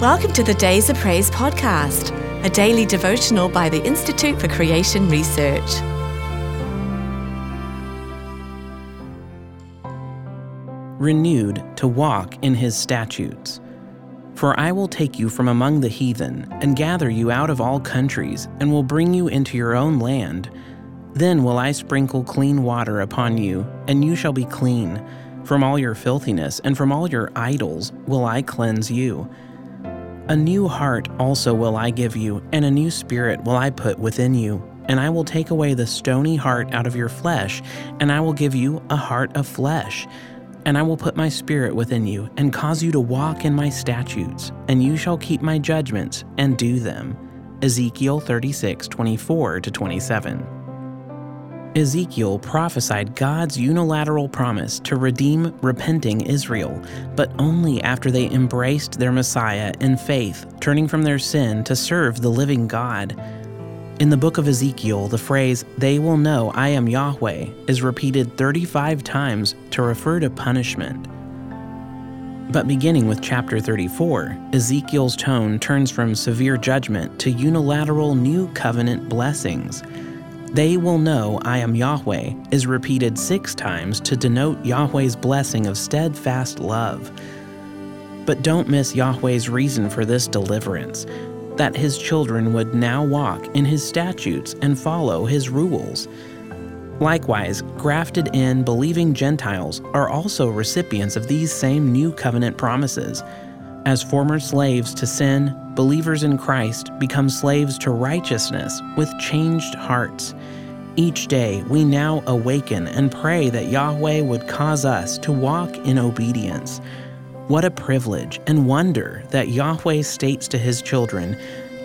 Welcome to the Days of Praise podcast, a daily devotional by the Institute for Creation Research. Renewed to walk in his statutes. For I will take you from among the heathen, and gather you out of all countries, and will bring you into your own land. Then will I sprinkle clean water upon you, and you shall be clean. From all your filthiness and from all your idols will I cleanse you. A new heart also will I give you, and a new spirit will I put within you. And I will take away the stony heart out of your flesh, and I will give you a heart of flesh. And I will put my spirit within you, and cause you to walk in my statutes, and you shall keep my judgments and do them. Ezekiel 36 24 27. Ezekiel prophesied God's unilateral promise to redeem repenting Israel, but only after they embraced their Messiah in faith, turning from their sin to serve the living God. In the book of Ezekiel, the phrase, they will know I am Yahweh, is repeated 35 times to refer to punishment. But beginning with chapter 34, Ezekiel's tone turns from severe judgment to unilateral new covenant blessings. They will know I am Yahweh is repeated six times to denote Yahweh's blessing of steadfast love. But don't miss Yahweh's reason for this deliverance that his children would now walk in his statutes and follow his rules. Likewise, grafted in believing Gentiles are also recipients of these same new covenant promises. As former slaves to sin, believers in Christ become slaves to righteousness with changed hearts. Each day, we now awaken and pray that Yahweh would cause us to walk in obedience. What a privilege and wonder that Yahweh states to his children,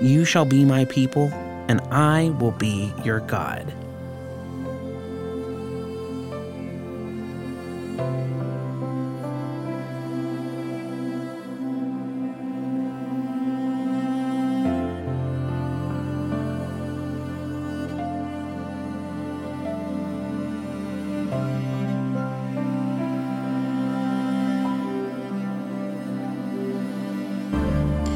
You shall be my people, and I will be your God.